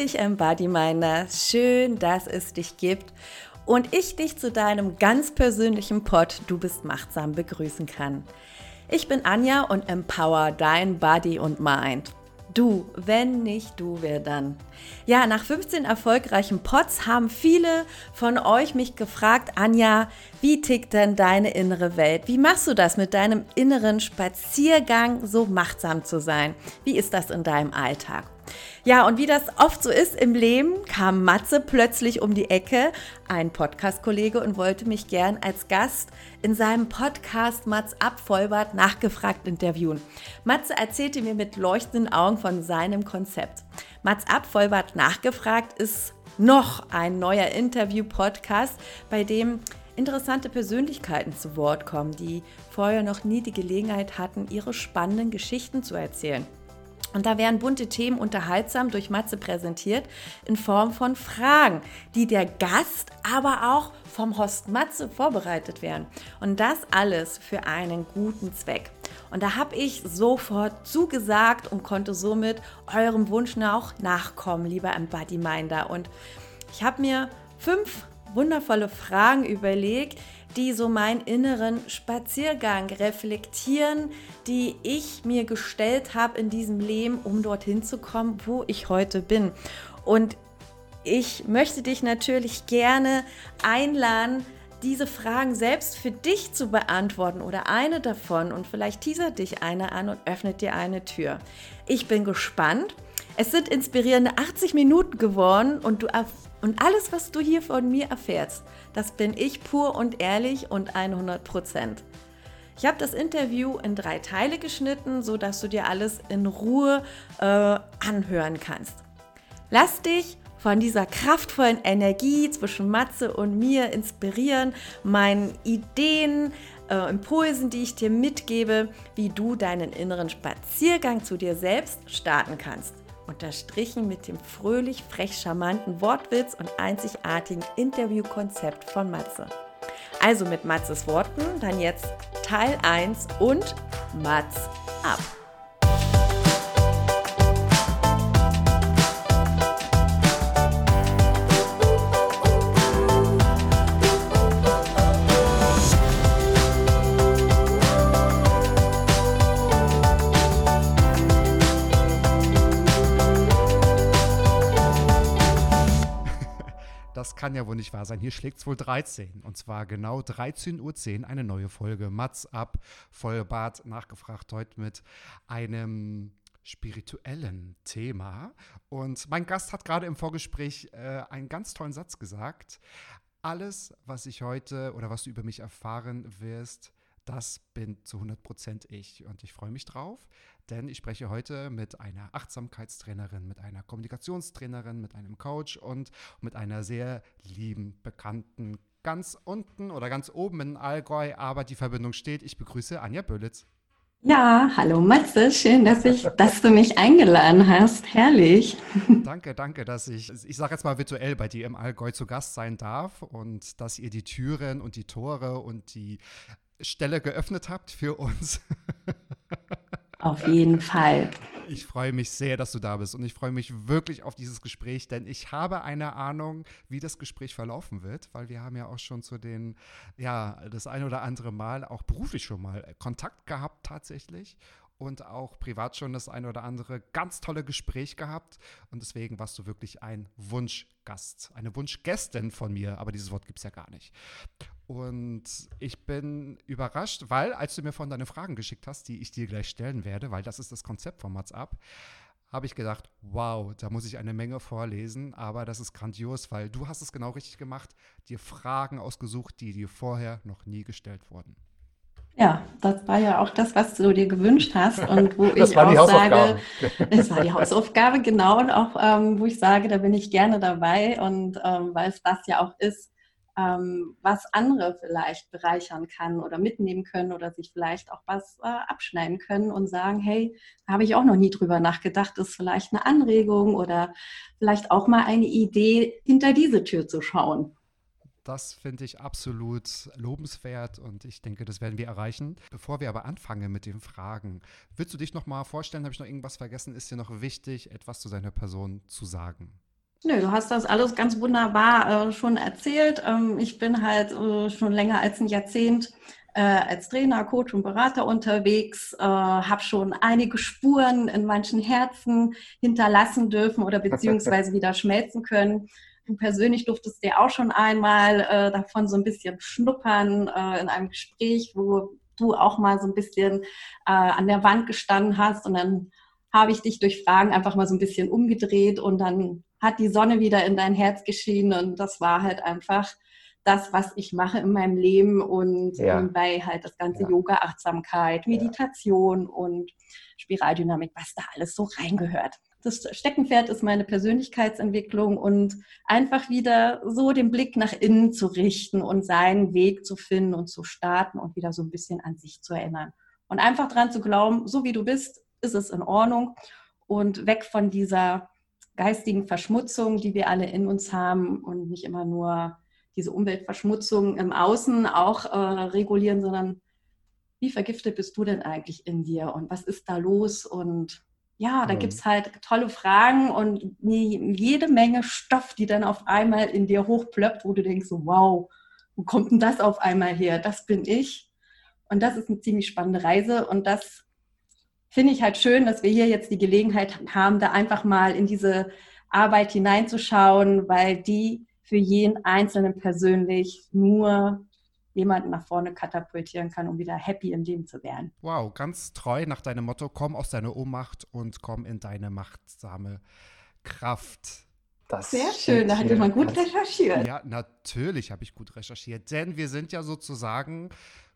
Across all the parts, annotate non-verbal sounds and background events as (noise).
dich, Embody Minder. Schön, dass es dich gibt und ich dich zu deinem ganz persönlichen Pod Du bist machtsam begrüßen kann. Ich bin Anja und empower dein Body und Mind. Du, wenn nicht du, wer dann? Ja, nach 15 erfolgreichen Pots haben viele von euch mich gefragt, Anja, wie tickt denn deine innere Welt? Wie machst du das mit deinem inneren Spaziergang, so machtsam zu sein? Wie ist das in deinem Alltag? Ja, und wie das oft so ist im Leben, kam Matze plötzlich um die Ecke, ein Podcast-Kollege, und wollte mich gern als Gast in seinem Podcast Mats Abvollbart nachgefragt interviewen. Matze erzählte mir mit leuchtenden Augen von seinem Konzept. Mats Abvollbart nachgefragt ist noch ein neuer Interview-Podcast, bei dem interessante Persönlichkeiten zu Wort kommen, die vorher noch nie die Gelegenheit hatten, ihre spannenden Geschichten zu erzählen. Und da werden bunte Themen unterhaltsam durch Matze präsentiert in Form von Fragen, die der Gast, aber auch vom Host Matze vorbereitet werden. Und das alles für einen guten Zweck. Und da habe ich sofort zugesagt und konnte somit eurem Wunsch auch nachkommen, lieber Embody-Minder. Und ich habe mir fünf wundervolle Fragen überlegt, die so meinen inneren Spaziergang reflektieren, die ich mir gestellt habe in diesem Leben, um dorthin zu kommen, wo ich heute bin. Und ich möchte dich natürlich gerne einladen, diese Fragen selbst für dich zu beantworten oder eine davon und vielleicht teasert dich eine an und öffnet dir eine Tür. Ich bin gespannt. Es sind inspirierende 80 Minuten geworden und du und alles, was du hier von mir erfährst, das bin ich pur und ehrlich und 100 Prozent. Ich habe das Interview in drei Teile geschnitten, sodass du dir alles in Ruhe äh, anhören kannst. Lass dich von dieser kraftvollen Energie zwischen Matze und mir inspirieren, meinen Ideen, äh, Impulsen, die ich dir mitgebe, wie du deinen inneren Spaziergang zu dir selbst starten kannst unterstrichen mit dem fröhlich frech charmanten Wortwitz und einzigartigen Interviewkonzept von Matze. Also mit Matzes Worten dann jetzt Teil 1 und Matz ab. Kann ja wohl nicht wahr sein. Hier schlägt es wohl 13. Und zwar genau 13.10 Uhr eine neue Folge. Mats ab, Vollbart nachgefragt heute mit einem spirituellen Thema. Und mein Gast hat gerade im Vorgespräch äh, einen ganz tollen Satz gesagt. Alles, was ich heute oder was du über mich erfahren wirst, das bin zu 100% ich. Und ich freue mich drauf, denn ich spreche heute mit einer Achtsamkeitstrainerin, mit einer Kommunikationstrainerin, mit einem Coach und mit einer sehr lieben, bekannten, ganz unten oder ganz oben in Allgäu, aber die Verbindung steht. Ich begrüße Anja Böllitz. Ja, hallo Matze, schön, dass, ich, dass du mich eingeladen hast. Herrlich. (laughs) Danke, danke, dass ich, ich sage jetzt mal virtuell bei dir im Allgäu zu Gast sein darf und dass ihr die Türen und die Tore und die Stelle geöffnet habt für uns. (laughs) Auf jeden Fall. Ich freue mich sehr, dass du da bist und ich freue mich wirklich auf dieses Gespräch, denn ich habe eine Ahnung, wie das Gespräch verlaufen wird, weil wir haben ja auch schon zu den, ja, das ein oder andere Mal auch beruflich schon mal Kontakt gehabt tatsächlich und auch privat schon das ein oder andere ganz tolle Gespräch gehabt. Und deswegen warst du wirklich ein Wunschgast, eine Wunschgästin von mir, aber dieses Wort gibt es ja gar nicht. Und ich bin überrascht, weil als du mir von deine Fragen geschickt hast, die ich dir gleich stellen werde, weil das ist das Konzept von WhatsApp, habe ich gedacht, wow, da muss ich eine Menge vorlesen, aber das ist grandios, weil du hast es genau richtig gemacht, dir Fragen ausgesucht, die dir vorher noch nie gestellt wurden. Ja, das war ja auch das, was du dir gewünscht hast und wo (laughs) ich auch sage, es (laughs) war die Hausaufgabe, genau, und auch ähm, wo ich sage, da bin ich gerne dabei und ähm, weil es das ja auch ist, ähm, was andere vielleicht bereichern kann oder mitnehmen können oder sich vielleicht auch was äh, abschneiden können und sagen, hey, da habe ich auch noch nie drüber nachgedacht, ist vielleicht eine Anregung oder vielleicht auch mal eine Idee, hinter diese Tür zu schauen. Das finde ich absolut lobenswert und ich denke, das werden wir erreichen. Bevor wir aber anfangen mit den Fragen, willst du dich noch mal vorstellen? Habe ich noch irgendwas vergessen? Ist dir noch wichtig, etwas zu seiner Person zu sagen? Nö, du hast das alles ganz wunderbar äh, schon erzählt. Ähm, ich bin halt äh, schon länger als ein Jahrzehnt äh, als Trainer, Coach und Berater unterwegs, äh, habe schon einige Spuren in manchen Herzen hinterlassen dürfen oder beziehungsweise wieder schmelzen können. Du persönlich durftest dir auch schon einmal äh, davon so ein bisschen schnuppern äh, in einem Gespräch, wo du auch mal so ein bisschen äh, an der Wand gestanden hast und dann habe ich dich durch Fragen einfach mal so ein bisschen umgedreht und dann hat die Sonne wieder in dein Herz geschienen und das war halt einfach das, was ich mache in meinem Leben und ja. bei halt das ganze ja. Yoga, Achtsamkeit, Meditation ja. und Spiraldynamik, was da alles so reingehört. Das Steckenpferd ist meine Persönlichkeitsentwicklung und einfach wieder so den Blick nach innen zu richten und seinen Weg zu finden und zu starten und wieder so ein bisschen an sich zu erinnern. Und einfach dran zu glauben, so wie du bist, ist es in Ordnung und weg von dieser geistigen Verschmutzung, die wir alle in uns haben und nicht immer nur diese Umweltverschmutzung im Außen auch äh, regulieren, sondern wie vergiftet bist du denn eigentlich in dir und was ist da los? Und ja, da mhm. gibt es halt tolle Fragen und jede Menge Stoff, die dann auf einmal in dir hochplöppt, wo du denkst, so, wow, wo kommt denn das auf einmal her? Das bin ich. Und das ist eine ziemlich spannende Reise und das finde ich halt schön, dass wir hier jetzt die Gelegenheit haben, da einfach mal in diese Arbeit hineinzuschauen, weil die für jeden Einzelnen persönlich nur jemanden nach vorne katapultieren kann, um wieder happy im Leben zu werden. Wow, ganz treu nach deinem Motto, komm aus deiner Ohnmacht und komm in deine machtsame Kraft. Das Sehr schön, da hat jemand gut recherchiert. Ja, natürlich habe ich gut recherchiert, denn wir sind ja sozusagen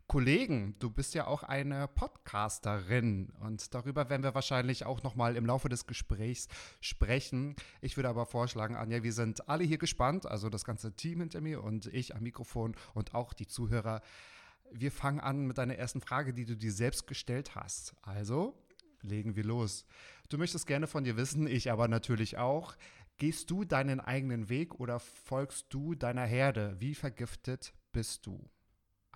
Kollegen, du bist ja auch eine Podcasterin und darüber werden wir wahrscheinlich auch noch mal im Laufe des Gesprächs sprechen. Ich würde aber vorschlagen, Anja, wir sind alle hier gespannt, also das ganze Team hinter mir und ich am Mikrofon und auch die Zuhörer. Wir fangen an mit deiner ersten Frage, die du dir selbst gestellt hast. Also legen wir los. Du möchtest gerne von dir wissen, ich aber natürlich auch. Gehst du deinen eigenen Weg oder folgst du deiner Herde? Wie vergiftet bist du?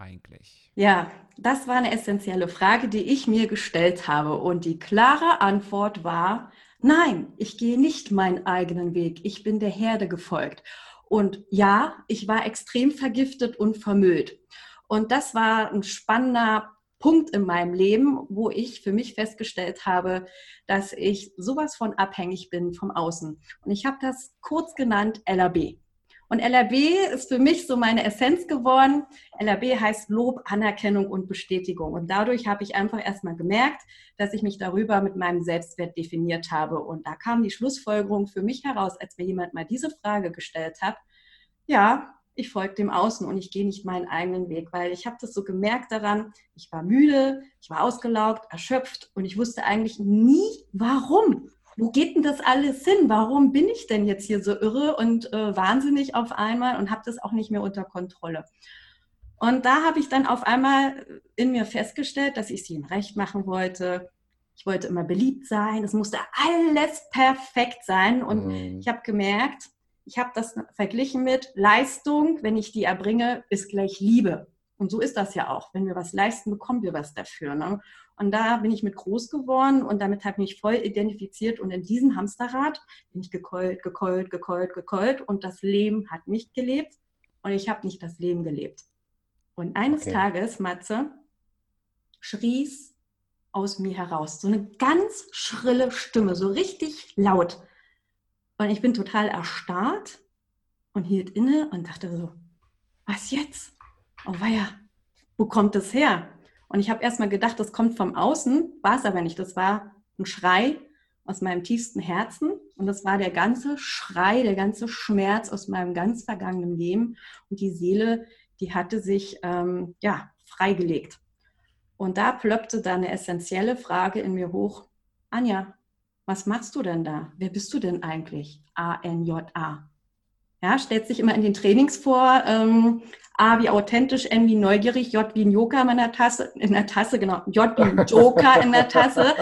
Eigentlich? Ja, das war eine essentielle Frage, die ich mir gestellt habe. Und die klare Antwort war, nein, ich gehe nicht meinen eigenen Weg. Ich bin der Herde gefolgt. Und ja, ich war extrem vergiftet und vermüllt. Und das war ein spannender Punkt in meinem Leben, wo ich für mich festgestellt habe, dass ich sowas von abhängig bin vom Außen. Und ich habe das kurz genannt LAB. Und LRB ist für mich so meine Essenz geworden. LRB heißt Lob, Anerkennung und Bestätigung. Und dadurch habe ich einfach erstmal gemerkt, dass ich mich darüber mit meinem Selbstwert definiert habe. Und da kam die Schlussfolgerung für mich heraus, als mir jemand mal diese Frage gestellt hat. Ja, ich folge dem Außen und ich gehe nicht meinen eigenen Weg, weil ich habe das so gemerkt daran, ich war müde, ich war ausgelaugt, erschöpft und ich wusste eigentlich nie, warum wo geht denn das alles hin? Warum bin ich denn jetzt hier so irre und äh, wahnsinnig auf einmal und habe das auch nicht mehr unter Kontrolle? Und da habe ich dann auf einmal in mir festgestellt, dass ich es ihnen recht machen wollte. Ich wollte immer beliebt sein. Es musste alles perfekt sein. Und mhm. ich habe gemerkt, ich habe das verglichen mit Leistung, wenn ich die erbringe, ist gleich Liebe. Und so ist das ja auch. Wenn wir was leisten, bekommen wir was dafür. Ne? Und da bin ich mit groß geworden und damit habe ich mich voll identifiziert. Und in diesem Hamsterrad bin ich gekeult, gekeult, gekeult, gekeult. Und das Leben hat mich gelebt und ich habe nicht das Leben gelebt. Und eines okay. Tages, Matze, schrie es aus mir heraus. So eine ganz schrille Stimme, so richtig laut. Und ich bin total erstarrt und hielt inne und dachte so, was jetzt? Oh weia, wo kommt das her? Und ich habe erstmal gedacht, das kommt vom Außen, war es aber nicht. Das war ein Schrei aus meinem tiefsten Herzen und das war der ganze Schrei, der ganze Schmerz aus meinem ganz vergangenen Leben und die Seele, die hatte sich ähm, ja freigelegt. Und da plöppte da eine essentielle Frage in mir hoch: Anja, was machst du denn da? Wer bist du denn eigentlich? A-N-J-A. Ja, stellt sich immer in den Trainings vor, ähm, A wie authentisch, N wie neugierig, J wie ein Joker in der Tasse, in der Tasse, genau, J wie ein Joker in der Tasse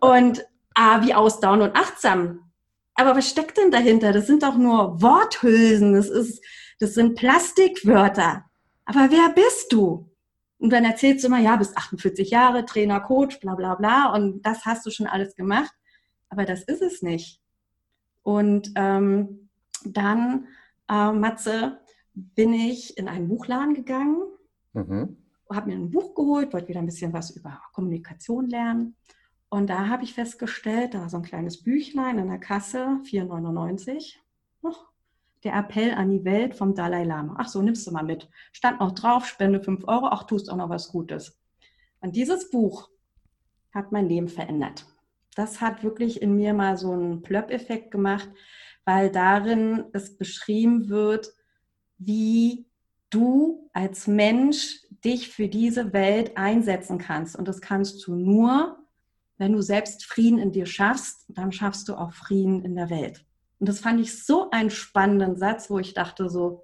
und A wie ausdauernd und achtsam. Aber was steckt denn dahinter? Das sind doch nur Worthülsen, das ist, das sind Plastikwörter. Aber wer bist du? Und dann erzählst du immer, ja, bis 48 Jahre, Trainer, Coach, bla bla bla, und das hast du schon alles gemacht. Aber das ist es nicht. Und ähm, dann, äh, Matze, bin ich in einen Buchladen gegangen, mhm. habe mir ein Buch geholt, wollte wieder ein bisschen was über Kommunikation lernen. Und da habe ich festgestellt, da war so ein kleines Büchlein in der Kasse, 4,99. Oh, der Appell an die Welt vom Dalai Lama. Ach so, nimmst du mal mit. Stand noch drauf, spende 5 Euro, ach, tust auch noch was Gutes. Und dieses Buch hat mein Leben verändert. Das hat wirklich in mir mal so einen Plöpp-Effekt gemacht, weil darin es beschrieben wird, wie du als Mensch dich für diese Welt einsetzen kannst. Und das kannst du nur, wenn du selbst Frieden in dir schaffst, dann schaffst du auch Frieden in der Welt. Und das fand ich so einen spannenden Satz, wo ich dachte so,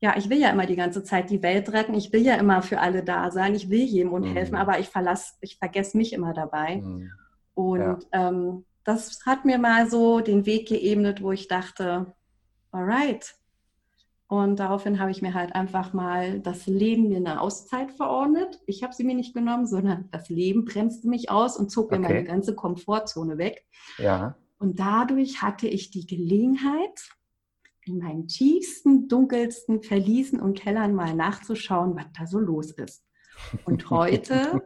ja, ich will ja immer die ganze Zeit die Welt retten, ich will ja immer für alle da sein, ich will jedem und mhm. helfen, aber ich verlasse, ich vergesse mich immer dabei. Mhm. Und ja. ähm, das hat mir mal so den Weg geebnet, wo ich dachte, alright. Und daraufhin habe ich mir halt einfach mal das Leben mir eine Auszeit verordnet. Ich habe sie mir nicht genommen, sondern das Leben bremste mich aus und zog mir meine ganze Komfortzone weg. Ja. Und dadurch hatte ich die Gelegenheit, in meinen tiefsten, dunkelsten Verliesen und Kellern mal nachzuschauen, was da so los ist. Und heute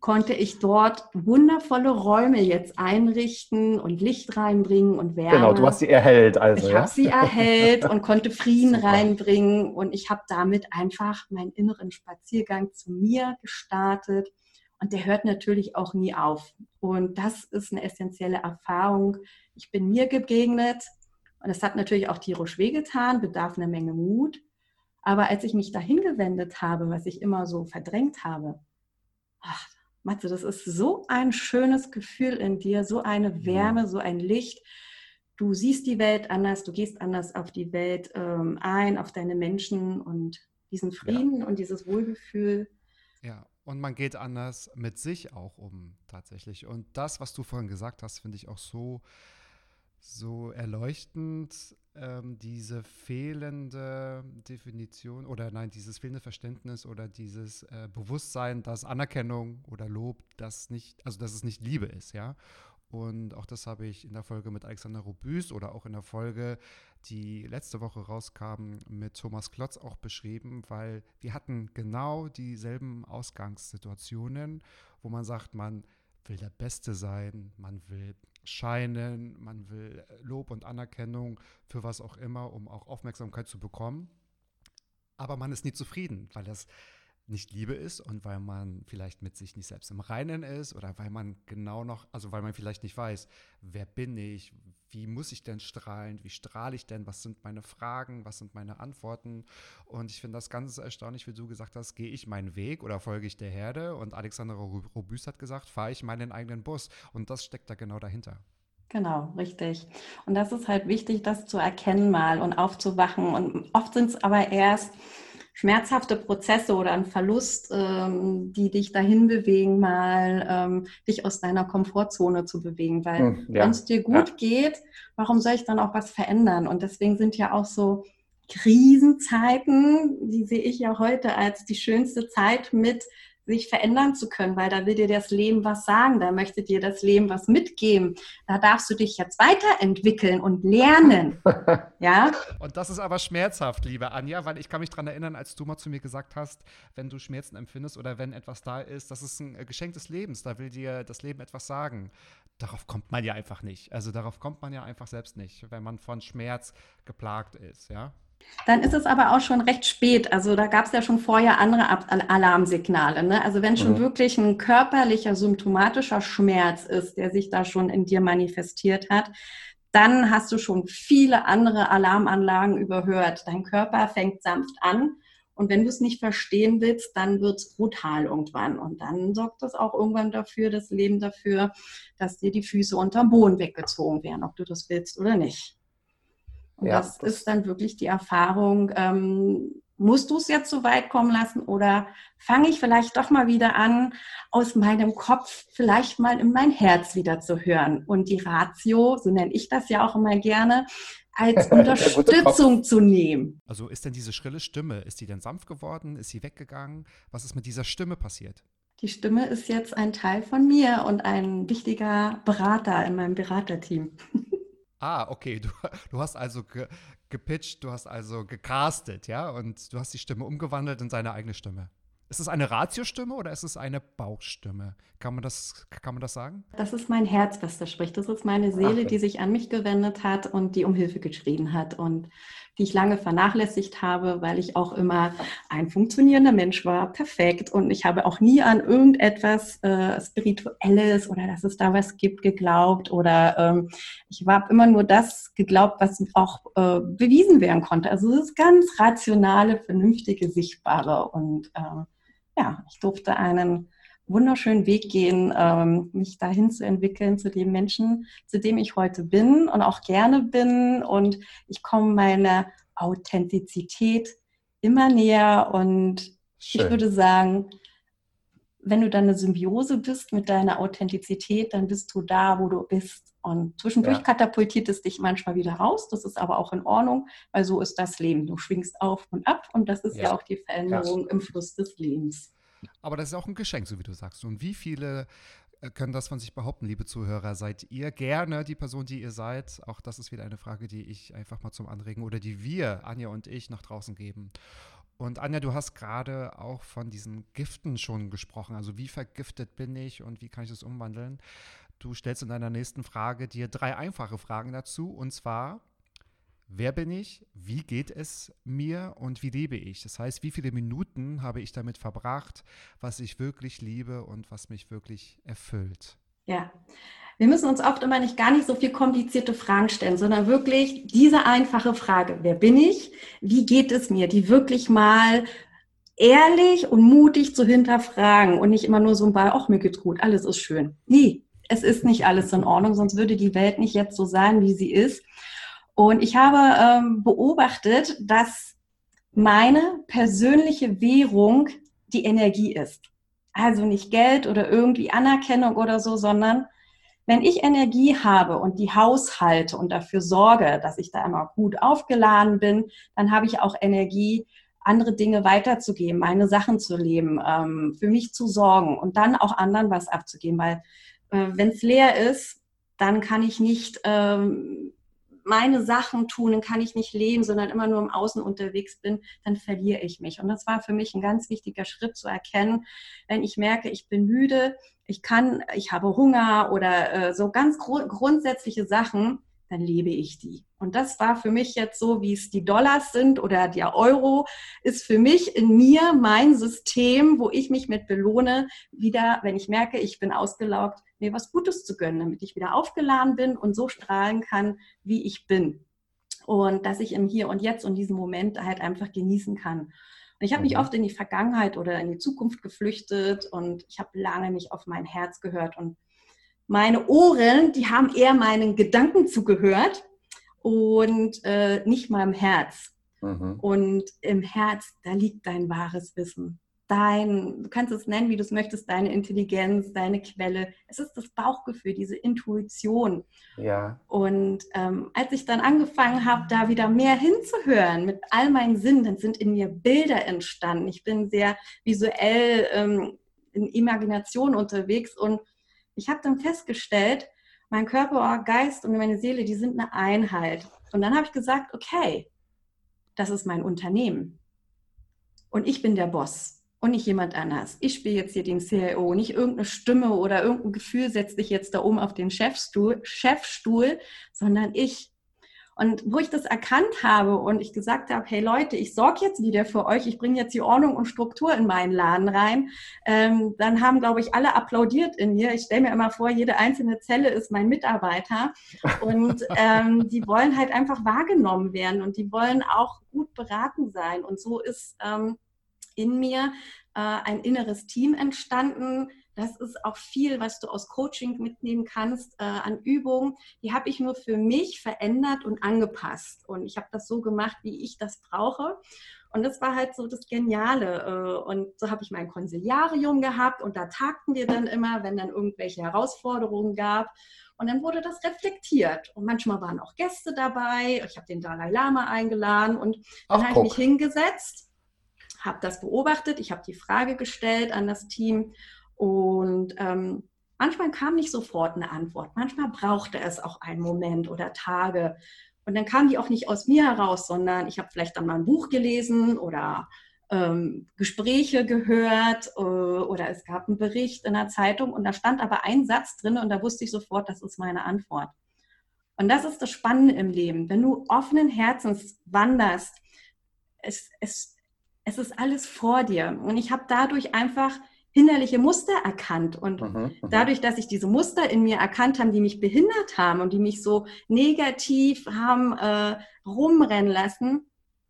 konnte ich dort wundervolle Räume jetzt einrichten und Licht reinbringen und Wärme. Genau, du hast sie erhellt also. Ich ja? habe sie erhellt und konnte Frieden Super. reinbringen und ich habe damit einfach meinen inneren Spaziergang zu mir gestartet und der hört natürlich auch nie auf. Und das ist eine essentielle Erfahrung. Ich bin mir begegnet und es hat natürlich auch tierisch wehgetan, bedarf einer Menge Mut. Aber als ich mich dahin gewendet habe, was ich immer so verdrängt habe, ach, Matze, das ist so ein schönes Gefühl in dir, so eine Wärme, so ein Licht. Du siehst die Welt anders, du gehst anders auf die Welt ähm, ein, auf deine Menschen und diesen Frieden ja. und dieses Wohlgefühl. Ja, und man geht anders mit sich auch um tatsächlich. Und das, was du vorhin gesagt hast, finde ich auch so, so erleuchtend, ähm, diese fehlende Definition oder nein, dieses fehlende Verständnis oder dieses äh, Bewusstsein, dass Anerkennung oder Lob das nicht, also dass es nicht Liebe ist, ja. Und auch das habe ich in der Folge mit Alexander Robüs oder auch in der Folge, die letzte Woche rauskam, mit Thomas Klotz auch beschrieben, weil wir hatten genau dieselben Ausgangssituationen, wo man sagt, man will der Beste sein, man will scheinen, man will Lob und Anerkennung für was auch immer, um auch Aufmerksamkeit zu bekommen. Aber man ist nie zufrieden, weil das nicht Liebe ist und weil man vielleicht mit sich nicht selbst im Reinen ist oder weil man genau noch, also weil man vielleicht nicht weiß, wer bin ich, wie muss ich denn strahlen, wie strahle ich denn, was sind meine Fragen, was sind meine Antworten und ich finde das ganz erstaunlich, wie du gesagt hast, gehe ich meinen Weg oder folge ich der Herde und Alexander Robüst hat gesagt, fahre ich meinen eigenen Bus und das steckt da genau dahinter. Genau, richtig. Und das ist halt wichtig, das zu erkennen mal und aufzuwachen. Und oft sind es aber erst schmerzhafte Prozesse oder ein Verlust, ähm, die dich dahin bewegen, mal ähm, dich aus deiner Komfortzone zu bewegen. Weil hm, ja. wenn es dir gut ja. geht, warum soll ich dann auch was verändern? Und deswegen sind ja auch so Krisenzeiten, die sehe ich ja heute als die schönste Zeit mit sich verändern zu können, weil da will dir das Leben was sagen, da möchte dir das Leben was mitgeben. Da darfst du dich jetzt weiterentwickeln und lernen. (laughs) ja? Und das ist aber schmerzhaft, liebe Anja, weil ich kann mich daran erinnern, als du mal zu mir gesagt hast, wenn du Schmerzen empfindest oder wenn etwas da ist, das ist ein Geschenk des Lebens, da will dir das Leben etwas sagen. Darauf kommt man ja einfach nicht. Also darauf kommt man ja einfach selbst nicht, wenn man von Schmerz geplagt ist, ja. Dann ist es aber auch schon recht spät. Also da gab es ja schon vorher andere Alarmsignale. Ne? Also wenn schon mhm. wirklich ein körperlicher, symptomatischer Schmerz ist, der sich da schon in dir manifestiert hat, dann hast du schon viele andere Alarmanlagen überhört. Dein Körper fängt sanft an und wenn du es nicht verstehen willst, dann wird es brutal irgendwann. Und dann sorgt das auch irgendwann dafür, das Leben dafür, dass dir die Füße unterm Boden weggezogen werden, ob du das willst oder nicht. Und ja, das, das, ist dann wirklich die Erfahrung, ähm, musst du es jetzt so weit kommen lassen oder fange ich vielleicht doch mal wieder an, aus meinem Kopf vielleicht mal in mein Herz wieder zu hören und die Ratio, so nenne ich das ja auch immer gerne, als (laughs) Unterstützung zu nehmen. Also ist denn diese schrille Stimme, ist die denn sanft geworden? Ist sie weggegangen? Was ist mit dieser Stimme passiert? Die Stimme ist jetzt ein Teil von mir und ein wichtiger Berater in meinem Beraterteam. (laughs) Ah, okay. Du, (laughs) du hast also ge gepitcht, du hast also gecastet, ja, und du hast die Stimme umgewandelt in seine eigene Stimme. Ist es eine Ratiostimme oder ist es eine Bauchstimme? Kann man das, kann man das sagen? Das ist mein Herz, was da spricht. Das ist meine Seele, Ach, die sich an mich gewendet hat und die um Hilfe geschrien hat und die ich lange vernachlässigt habe, weil ich auch immer ein funktionierender Mensch war, perfekt. Und ich habe auch nie an irgendetwas äh, Spirituelles oder dass es da was gibt geglaubt. Oder ähm, ich habe immer nur das geglaubt, was auch äh, bewiesen werden konnte. Also es ist ganz rationale, vernünftige, sichtbare. Und äh, ja, ich durfte einen wunderschönen Weg gehen, ähm, mich dahin zu entwickeln zu dem Menschen, zu dem ich heute bin und auch gerne bin. Und ich komme meiner Authentizität immer näher. Und Schön. ich würde sagen, wenn du dann eine Symbiose bist mit deiner Authentizität, dann bist du da, wo du bist. Und zwischendurch ja. katapultiert es dich manchmal wieder raus. Das ist aber auch in Ordnung, weil so ist das Leben. Du schwingst auf und ab und das ist ja, ja auch die Veränderung ja. im Fluss des Lebens. Aber das ist auch ein Geschenk, so wie du sagst. Und wie viele äh, können das von sich behaupten, liebe Zuhörer? Seid ihr gerne die Person, die ihr seid? Auch das ist wieder eine Frage, die ich einfach mal zum Anregen oder die wir, Anja und ich, nach draußen geben. Und Anja, du hast gerade auch von diesen Giften schon gesprochen. Also wie vergiftet bin ich und wie kann ich das umwandeln? Du stellst in deiner nächsten Frage dir drei einfache Fragen dazu. Und zwar, wer bin ich, wie geht es mir und wie lebe ich. Das heißt, wie viele Minuten habe ich damit verbracht, was ich wirklich liebe und was mich wirklich erfüllt. Ja, wir müssen uns oft immer nicht gar nicht so viel komplizierte Fragen stellen, sondern wirklich diese einfache Frage, wer bin ich, wie geht es mir, die wirklich mal ehrlich und mutig zu hinterfragen und nicht immer nur so ein Ball, ach, mir geht's gut, alles ist schön. Nie, es ist nicht alles in Ordnung, sonst würde die Welt nicht jetzt so sein, wie sie ist. Und ich habe ähm, beobachtet, dass meine persönliche Währung die Energie ist. Also nicht Geld oder irgendwie Anerkennung oder so, sondern wenn ich Energie habe und die haushalte und dafür sorge, dass ich da immer gut aufgeladen bin, dann habe ich auch Energie, andere Dinge weiterzugeben, meine Sachen zu leben, ähm, für mich zu sorgen und dann auch anderen was abzugeben. Weil äh, wenn es leer ist, dann kann ich nicht ähm, meine Sachen tun, dann kann ich nicht leben, sondern immer nur im Außen unterwegs bin, dann verliere ich mich. Und das war für mich ein ganz wichtiger Schritt zu erkennen, wenn ich merke, ich bin müde, ich kann, ich habe Hunger oder äh, so ganz gru grundsätzliche Sachen, dann lebe ich die. Und das war für mich jetzt so, wie es die Dollars sind oder der Euro, ist für mich in mir mein System, wo ich mich mit belohne, wieder, wenn ich merke, ich bin ausgelaugt, mir was Gutes zu gönnen, damit ich wieder aufgeladen bin und so strahlen kann, wie ich bin. Und dass ich im Hier und Jetzt und diesen Moment halt einfach genießen kann. Und ich habe mich mhm. oft in die Vergangenheit oder in die Zukunft geflüchtet und ich habe lange nicht auf mein Herz gehört. Und meine Ohren, die haben eher meinen Gedanken zugehört und äh, nicht meinem Herz. Mhm. Und im Herz, da liegt dein wahres Wissen dein, du kannst es nennen, wie du es möchtest, deine Intelligenz, deine Quelle. Es ist das Bauchgefühl, diese Intuition. Ja. Und ähm, als ich dann angefangen habe, da wieder mehr hinzuhören mit all meinen Sinnen, dann sind in mir Bilder entstanden. Ich bin sehr visuell ähm, in Imagination unterwegs und ich habe dann festgestellt, mein Körper, Geist und meine Seele, die sind eine Einheit. Und dann habe ich gesagt, okay, das ist mein Unternehmen. Und ich bin der Boss und nicht jemand anders. Ich spiele jetzt hier den CIO, nicht irgendeine Stimme oder irgendein Gefühl setzt dich jetzt da oben auf den Chefstuhl, Chefstuhl, sondern ich. Und wo ich das erkannt habe und ich gesagt habe, hey Leute, ich sorge jetzt wieder für euch, ich bringe jetzt die Ordnung und Struktur in meinen Laden rein, ähm, dann haben, glaube ich, alle applaudiert in mir. Ich stelle mir immer vor, jede einzelne Zelle ist mein Mitarbeiter und (laughs) ähm, die wollen halt einfach wahrgenommen werden und die wollen auch gut beraten sein. Und so ist ähm, in mir äh, ein inneres Team entstanden. Das ist auch viel, was du aus Coaching mitnehmen kannst äh, an Übungen. Die habe ich nur für mich verändert und angepasst. Und ich habe das so gemacht, wie ich das brauche. Und das war halt so das Geniale. Äh, und so habe ich mein Konsiliarium gehabt und da tagten wir dann immer, wenn dann irgendwelche Herausforderungen gab. Und dann wurde das reflektiert. Und manchmal waren auch Gäste dabei. Ich habe den Dalai Lama eingeladen und dann habe ich mich hingesetzt habe das beobachtet, ich habe die Frage gestellt an das Team und ähm, manchmal kam nicht sofort eine Antwort, manchmal brauchte es auch einen Moment oder Tage. Und dann kam die auch nicht aus mir heraus, sondern ich habe vielleicht dann mal ein Buch gelesen oder ähm, Gespräche gehört äh, oder es gab einen Bericht in der Zeitung und da stand aber ein Satz drin und da wusste ich sofort, das ist meine Antwort. Und das ist das Spannende im Leben. Wenn du offenen Herzens wanderst, es, es, es ist alles vor dir. Und ich habe dadurch einfach hinderliche Muster erkannt. Und mhm, mhm, dadurch, dass ich diese Muster in mir erkannt habe, die mich behindert haben und die mich so negativ haben äh, rumrennen lassen,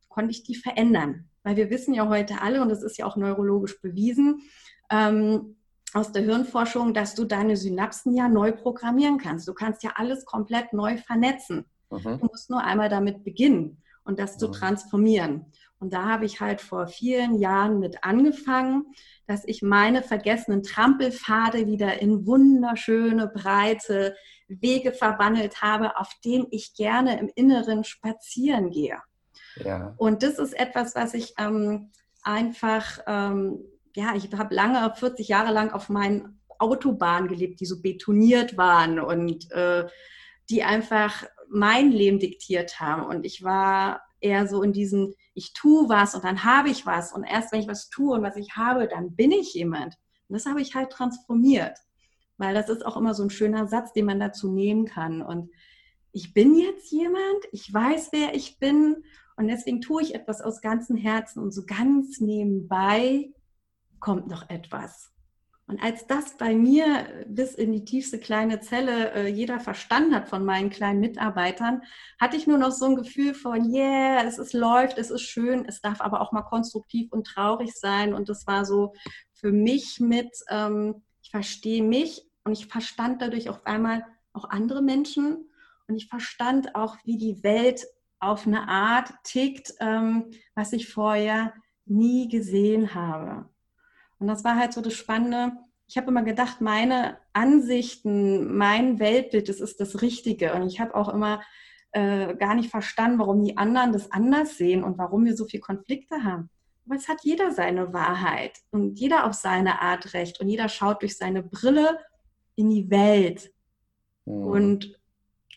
konnte ich die verändern. Weil wir wissen ja heute alle, und das ist ja auch neurologisch bewiesen, ähm, aus der Hirnforschung, dass du deine Synapsen ja neu programmieren kannst. Du kannst ja alles komplett neu vernetzen. Mhm. Du musst nur einmal damit beginnen und das zu transformieren. Und da habe ich halt vor vielen Jahren mit angefangen, dass ich meine vergessenen Trampelpfade wieder in wunderschöne, breite Wege verwandelt habe, auf denen ich gerne im Inneren spazieren gehe. Ja. Und das ist etwas, was ich ähm, einfach, ähm, ja, ich habe lange, 40 Jahre lang auf meinen Autobahnen gelebt, die so betoniert waren und äh, die einfach mein Leben diktiert haben. Und ich war eher so in diesem, ich tue was und dann habe ich was. Und erst wenn ich was tue und was ich habe, dann bin ich jemand. Und das habe ich halt transformiert. Weil das ist auch immer so ein schöner Satz, den man dazu nehmen kann. Und ich bin jetzt jemand, ich weiß, wer ich bin. Und deswegen tue ich etwas aus ganzem Herzen. Und so ganz nebenbei kommt noch etwas. Und als das bei mir bis in die tiefste kleine Zelle äh, jeder verstanden hat von meinen kleinen Mitarbeitern, hatte ich nur noch so ein Gefühl von, yeah, es ist, läuft, es ist schön, es darf aber auch mal konstruktiv und traurig sein. Und das war so für mich mit, ähm, ich verstehe mich und ich verstand dadurch auf einmal auch andere Menschen und ich verstand auch, wie die Welt auf eine Art tickt, ähm, was ich vorher nie gesehen habe. Und das war halt so das Spannende. Ich habe immer gedacht, meine Ansichten, mein Weltbild, das ist das Richtige. Und ich habe auch immer äh, gar nicht verstanden, warum die anderen das anders sehen und warum wir so viele Konflikte haben. Aber es hat jeder seine Wahrheit und jeder auf seine Art recht und jeder schaut durch seine Brille in die Welt. Mhm. Und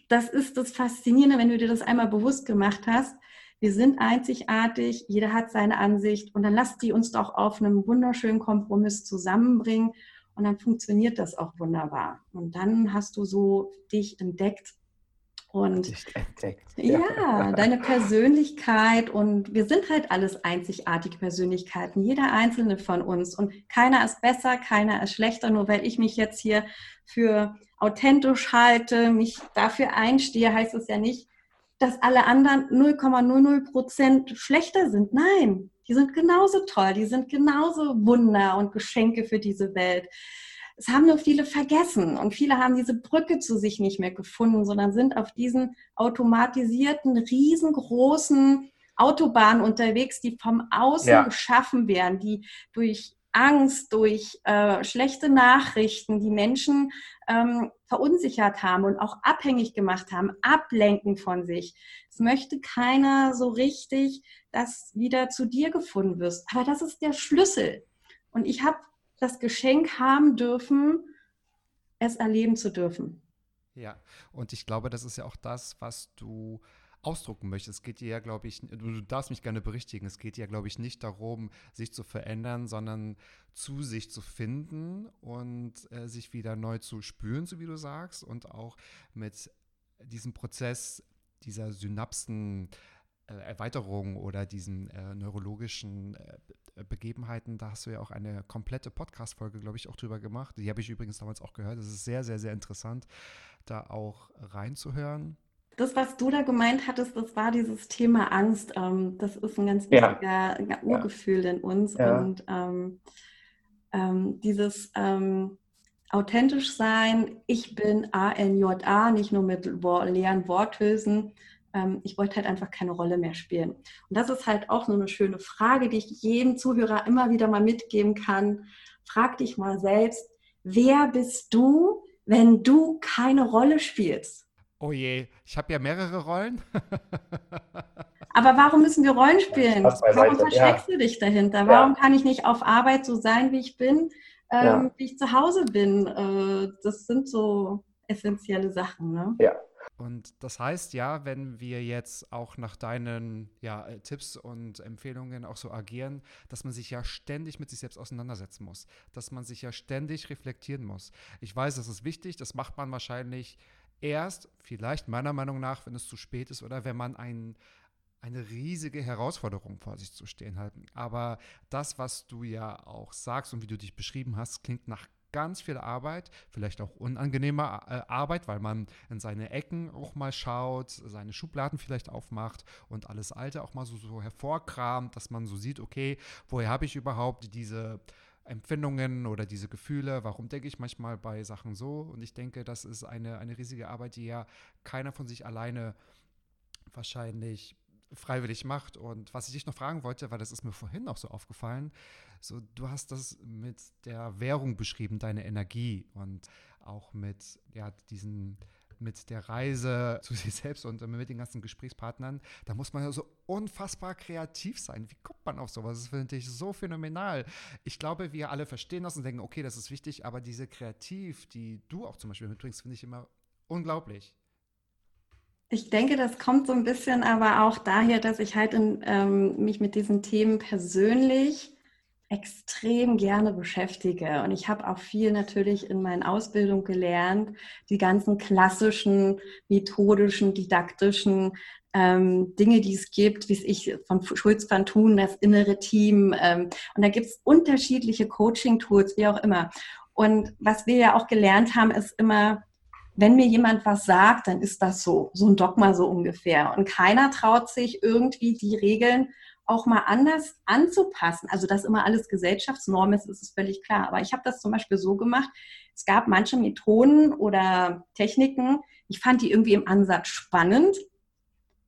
das ist das Faszinierende, wenn du dir das einmal bewusst gemacht hast, wir sind einzigartig, jeder hat seine Ansicht und dann lasst die uns doch auf einem wunderschönen Kompromiss zusammenbringen und dann funktioniert das auch wunderbar. Und dann hast du so dich entdeckt und entdeckt. Ja. ja, deine Persönlichkeit und wir sind halt alles einzigartige Persönlichkeiten, jeder einzelne von uns und keiner ist besser, keiner ist schlechter, nur weil ich mich jetzt hier für authentisch halte, mich dafür einstehe, heißt es ja nicht, dass alle anderen 0,00 Prozent schlechter sind. Nein, die sind genauso toll, die sind genauso Wunder und Geschenke für diese Welt. Es haben nur viele vergessen und viele haben diese Brücke zu sich nicht mehr gefunden, sondern sind auf diesen automatisierten, riesengroßen Autobahnen unterwegs, die vom Außen ja. geschaffen werden, die durch Angst, durch äh, schlechte Nachrichten die Menschen ähm, verunsichert haben und auch abhängig gemacht haben, ablenken von sich. Es möchte keiner so richtig, dass wieder zu dir gefunden wirst. Aber das ist der Schlüssel. Und ich habe das Geschenk haben dürfen, es erleben zu dürfen. Ja, und ich glaube, das ist ja auch das, was du ausdrucken möchtest. Es geht dir ja, glaube ich, du darfst mich gerne berichtigen, es geht dir ja, glaube ich, nicht darum, sich zu verändern, sondern zu sich zu finden und äh, sich wieder neu zu spüren, so wie du sagst, und auch mit diesem Prozess dieser Synapsen äh, oder diesen äh, neurologischen äh, Begebenheiten, da hast du ja auch eine komplette Podcast-Folge, glaube ich, auch drüber gemacht. Die habe ich übrigens damals auch gehört. Das ist sehr, sehr, sehr interessant, da auch reinzuhören das, was du da gemeint hattest, das war dieses Thema Angst. Ähm, das ist ein ganz wichtiger ja. Urgefühl ja. in uns. Ja. Und ähm, ähm, dieses ähm, authentisch sein, ich bin A-N-J-A, nicht nur mit leeren Worthülsen. Ähm, ich wollte halt einfach keine Rolle mehr spielen. Und das ist halt auch so eine schöne Frage, die ich jedem Zuhörer immer wieder mal mitgeben kann. Frag dich mal selbst, wer bist du, wenn du keine Rolle spielst? Oh je, ich habe ja mehrere Rollen. (laughs) Aber warum müssen wir Rollen spielen? Warum versteckst ja. du dich dahinter? Ja. Warum kann ich nicht auf Arbeit so sein, wie ich bin, ähm, ja. wie ich zu Hause bin? Äh, das sind so essentielle Sachen. Ne? Ja, Und das heißt ja, wenn wir jetzt auch nach deinen ja, äh, Tipps und Empfehlungen auch so agieren, dass man sich ja ständig mit sich selbst auseinandersetzen muss, dass man sich ja ständig reflektieren muss. Ich weiß, das ist wichtig, das macht man wahrscheinlich erst, vielleicht meiner Meinung nach, wenn es zu spät ist oder wenn man ein, eine riesige Herausforderung vor sich zu stehen hat. Aber das, was du ja auch sagst und wie du dich beschrieben hast, klingt nach ganz viel Arbeit, vielleicht auch unangenehme äh, Arbeit, weil man in seine Ecken auch mal schaut, seine Schubladen vielleicht aufmacht und alles Alte auch mal so, so hervorkramt, dass man so sieht, okay, woher habe ich überhaupt diese Empfindungen oder diese Gefühle, warum denke ich manchmal bei Sachen so? Und ich denke, das ist eine, eine riesige Arbeit, die ja keiner von sich alleine wahrscheinlich freiwillig macht. Und was ich dich noch fragen wollte, weil das ist mir vorhin auch so aufgefallen, so du hast das mit der Währung beschrieben, deine Energie und auch mit ja diesen mit der Reise (laughs) zu sich selbst und mit den ganzen Gesprächspartnern, da muss man ja so unfassbar kreativ sein. Wie kommt man auf sowas? Das finde ich so phänomenal. Ich glaube, wir alle verstehen das und denken, okay, das ist wichtig, aber diese Kreativ, die du auch zum Beispiel mitbringst, finde ich immer unglaublich. Ich denke, das kommt so ein bisschen aber auch daher, dass ich halt in, ähm, mich mit diesen Themen persönlich extrem gerne beschäftige. Und ich habe auch viel natürlich in meinen Ausbildungen gelernt, die ganzen klassischen, methodischen, didaktischen ähm, Dinge, die es gibt, wie es ich von Schulz van Thun, das innere Team. Ähm, und da gibt es unterschiedliche Coaching-Tools, wie auch immer. Und was wir ja auch gelernt haben, ist immer, wenn mir jemand was sagt, dann ist das so, so ein Dogma so ungefähr. Und keiner traut sich irgendwie die Regeln auch mal anders anzupassen. Also, dass immer alles Gesellschaftsnorm ist, ist es völlig klar. Aber ich habe das zum Beispiel so gemacht. Es gab manche Methoden oder Techniken, ich fand die irgendwie im Ansatz spannend,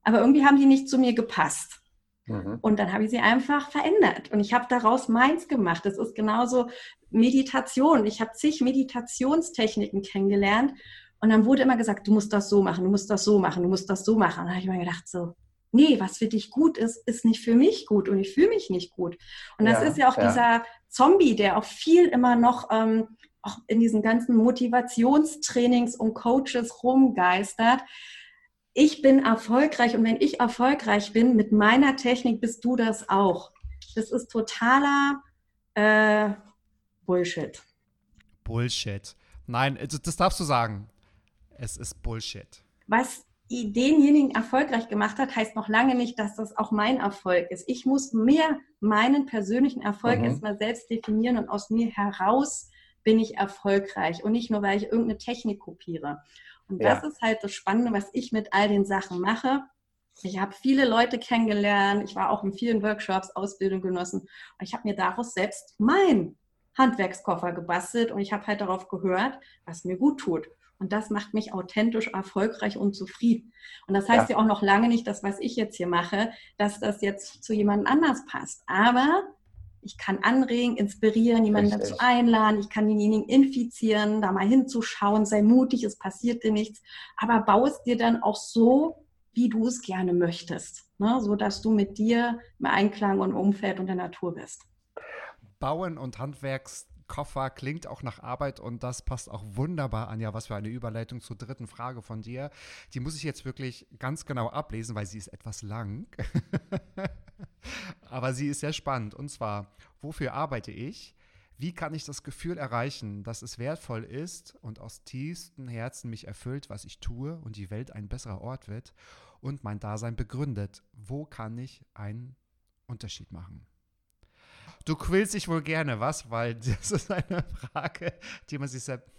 aber irgendwie haben die nicht zu mir gepasst. Mhm. Und dann habe ich sie einfach verändert. Und ich habe daraus meins gemacht. Das ist genauso Meditation. Ich habe zig Meditationstechniken kennengelernt. Und dann wurde immer gesagt, du musst das so machen, du musst das so machen, du musst das so machen. Und dann habe ich mir gedacht, so, nee, was für dich gut ist, ist nicht für mich gut und ich fühle mich nicht gut. Und das ja, ist ja auch ja. dieser Zombie, der auch viel immer noch ähm, auch in diesen ganzen Motivationstrainings und Coaches rumgeistert. Ich bin erfolgreich und wenn ich erfolgreich bin mit meiner Technik, bist du das auch. Das ist totaler äh, Bullshit. Bullshit. Nein, das darfst du sagen. Es ist Bullshit. Was denjenigen erfolgreich gemacht hat, heißt noch lange nicht, dass das auch mein Erfolg ist. Ich muss mehr meinen persönlichen Erfolg mhm. erstmal selbst definieren und aus mir heraus bin ich erfolgreich und nicht nur, weil ich irgendeine Technik kopiere. Und ja. das ist halt das Spannende, was ich mit all den Sachen mache. Ich habe viele Leute kennengelernt, ich war auch in vielen Workshops, Ausbildung genossen und ich habe mir daraus selbst mein Handwerkskoffer gebastelt und ich habe halt darauf gehört, was mir gut tut. Und das macht mich authentisch, erfolgreich und zufrieden. Und das heißt ja, ja auch noch lange nicht, dass was ich jetzt hier mache, dass das jetzt zu jemand anders passt. Aber ich kann anregen, inspirieren, jemanden Richtig. dazu einladen, ich kann denjenigen infizieren, da mal hinzuschauen, sei mutig, es passiert dir nichts, aber bau es dir dann auch so, wie du es gerne möchtest, ne? so dass du mit dir im Einklang und Umfeld und der Natur bist. Bauen und Handwerks Koffer klingt auch nach Arbeit und das passt auch wunderbar, Anja. Was für eine Überleitung zur dritten Frage von dir. Die muss ich jetzt wirklich ganz genau ablesen, weil sie ist etwas lang. (laughs) Aber sie ist sehr spannend. Und zwar, wofür arbeite ich? Wie kann ich das Gefühl erreichen, dass es wertvoll ist und aus tiefstem Herzen mich erfüllt, was ich tue und die Welt ein besserer Ort wird und mein Dasein begründet? Wo kann ich einen Unterschied machen? Du quälst dich wohl gerne, was? Weil (laughs) das ist eine Frage, die man sich selbst.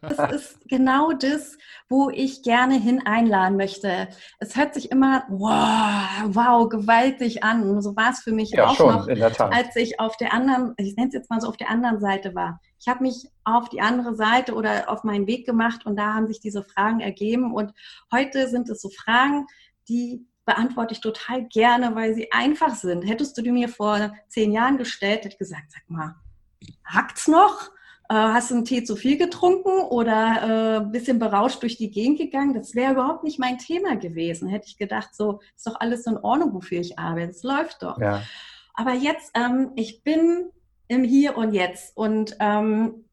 das ist genau das, wo ich gerne hin einladen möchte. Es hört sich immer wow, wow, gewaltig an. Und so war es für mich ja, auch schon, noch, als ich auf der anderen, ich nenne es jetzt mal so, auf der anderen Seite war. Ich habe mich auf die andere Seite oder auf meinen Weg gemacht und da haben sich diese Fragen ergeben. Und heute sind es so Fragen, die beantworte ich total gerne, weil sie einfach sind. Hättest du die mir vor zehn Jahren gestellt, hätte ich gesagt, sag mal, hackt's noch? Äh, hast du einen Tee zu viel getrunken oder ein äh, bisschen berauscht durch die Gegend gegangen? Das wäre überhaupt nicht mein Thema gewesen. Hätte ich gedacht, so ist doch alles in Ordnung, wofür ich arbeite. Es läuft doch. Ja. Aber jetzt, ähm, ich bin im Hier und Jetzt und ähm,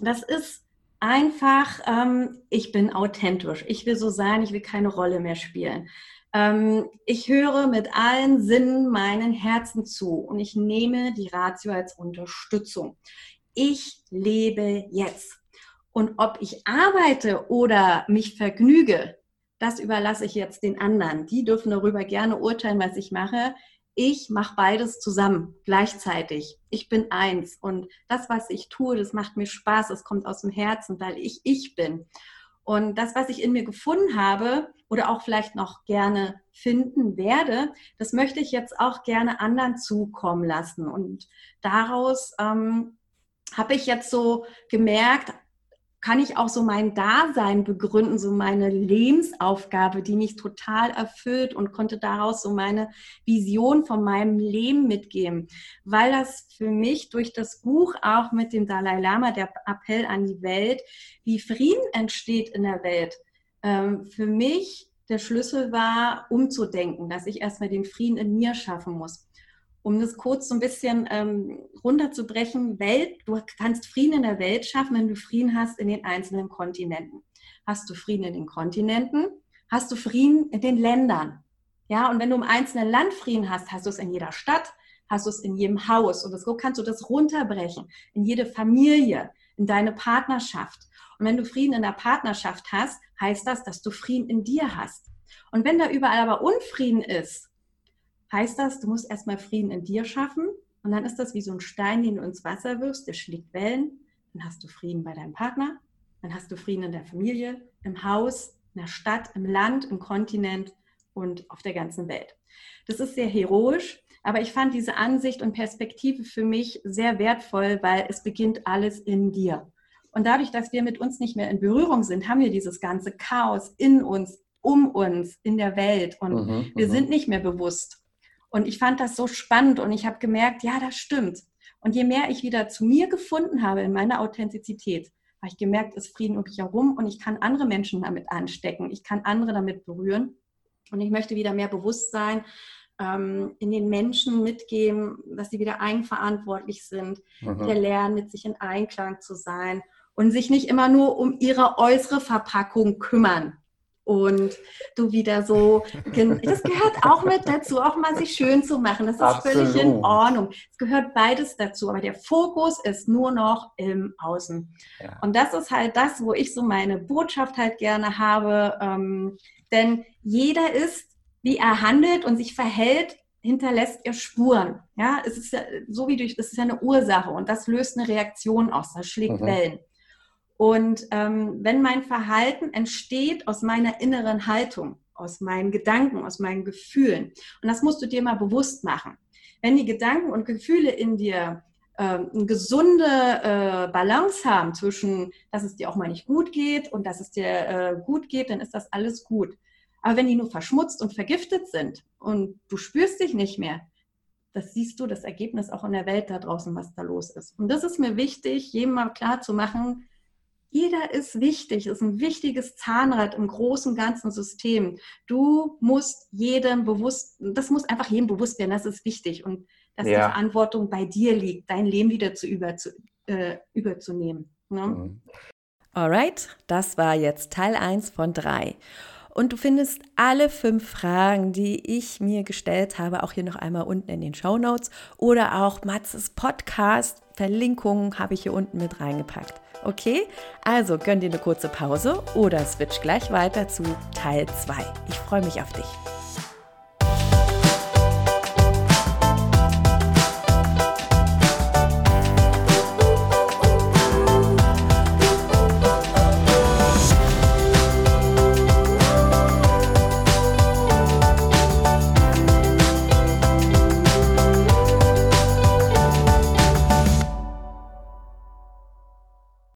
das ist einfach, ähm, ich bin authentisch. Ich will so sein, ich will keine Rolle mehr spielen. Ähm, ich höre mit allen Sinnen meinen Herzen zu und ich nehme die Ratio als Unterstützung. Ich lebe jetzt. Und ob ich arbeite oder mich vergnüge, das überlasse ich jetzt den anderen. Die dürfen darüber gerne urteilen, was ich mache. Ich mache beides zusammen, gleichzeitig. Ich bin eins. Und das, was ich tue, das macht mir Spaß. Es kommt aus dem Herzen, weil ich ich bin. Und das, was ich in mir gefunden habe oder auch vielleicht noch gerne finden werde, das möchte ich jetzt auch gerne anderen zukommen lassen. Und daraus ähm, habe ich jetzt so gemerkt, kann ich auch so mein Dasein begründen, so meine Lebensaufgabe, die mich total erfüllt und konnte daraus so meine Vision von meinem Leben mitgeben, weil das für mich durch das Buch auch mit dem Dalai Lama, der Appell an die Welt, wie Frieden entsteht in der Welt, ähm, für mich der Schlüssel war, umzudenken, dass ich erstmal den Frieden in mir schaffen muss um das kurz so ein bisschen ähm, runterzubrechen, Welt, du kannst Frieden in der Welt schaffen, wenn du Frieden hast in den einzelnen Kontinenten. Hast du Frieden in den Kontinenten, hast du Frieden in den Ländern. Ja, und wenn du im einzelnen Land Frieden hast, hast du es in jeder Stadt, hast du es in jedem Haus. Und so kannst du das runterbrechen, in jede Familie, in deine Partnerschaft. Und wenn du Frieden in der Partnerschaft hast, heißt das, dass du Frieden in dir hast. Und wenn da überall aber Unfrieden ist, heißt das, du musst erstmal Frieden in dir schaffen und dann ist das wie so ein Stein, den du ins Wasser wirfst, der schlägt Wellen. Dann hast du Frieden bei deinem Partner, dann hast du Frieden in der Familie, im Haus, in der Stadt, im Land, im Kontinent und auf der ganzen Welt. Das ist sehr heroisch, aber ich fand diese Ansicht und Perspektive für mich sehr wertvoll, weil es beginnt alles in dir. Und dadurch, dass wir mit uns nicht mehr in Berührung sind, haben wir dieses ganze Chaos in uns, um uns, in der Welt. Und mhm, wir mhm. sind nicht mehr bewusst. Und ich fand das so spannend und ich habe gemerkt, ja, das stimmt. Und je mehr ich wieder zu mir gefunden habe in meiner Authentizität, habe ich gemerkt, es Frieden um mich herum und ich kann andere Menschen damit anstecken. Ich kann andere damit berühren. Und ich möchte wieder mehr Bewusstsein ähm, in den Menschen mitgeben, dass sie wieder eigenverantwortlich sind, mhm. wieder lernen, mit sich in Einklang zu sein und sich nicht immer nur um ihre äußere Verpackung kümmern und du wieder so, das gehört auch mit dazu, auch mal sich schön zu machen. Das ist Absolut. völlig in Ordnung. Es gehört beides dazu, aber der Fokus ist nur noch im Außen. Ja. Und das ist halt das, wo ich so meine Botschaft halt gerne habe, ähm, denn jeder ist, wie er handelt und sich verhält, hinterlässt er Spuren. Ja, es ist ja so wie durch, das ist ja eine Ursache und das löst eine Reaktion aus, das schlägt mhm. Wellen. Und ähm, wenn mein Verhalten entsteht aus meiner inneren Haltung, aus meinen Gedanken, aus meinen Gefühlen, und das musst du dir mal bewusst machen, wenn die Gedanken und Gefühle in dir äh, eine gesunde äh, Balance haben zwischen, dass es dir auch mal nicht gut geht und dass es dir äh, gut geht, dann ist das alles gut. Aber wenn die nur verschmutzt und vergiftet sind und du spürst dich nicht mehr, das siehst du das Ergebnis auch in der Welt da draußen, was da los ist. Und das ist mir wichtig, jedem mal klar zu machen, jeder ist wichtig, ist ein wichtiges Zahnrad im großen ganzen System. Du musst jedem bewusst, das muss einfach jedem bewusst werden, das ist wichtig und dass ja. die Verantwortung bei dir liegt, dein Leben wieder zu, über, zu, äh, überzunehmen. Ne? Mhm. Alright, das war jetzt Teil 1 von 3. Und du findest alle fünf Fragen, die ich mir gestellt habe, auch hier noch einmal unten in den Show Notes oder auch Matzes Podcast. Verlinkungen habe ich hier unten mit reingepackt. Okay, also gönn dir eine kurze Pause oder switch gleich weiter zu Teil 2. Ich freue mich auf dich.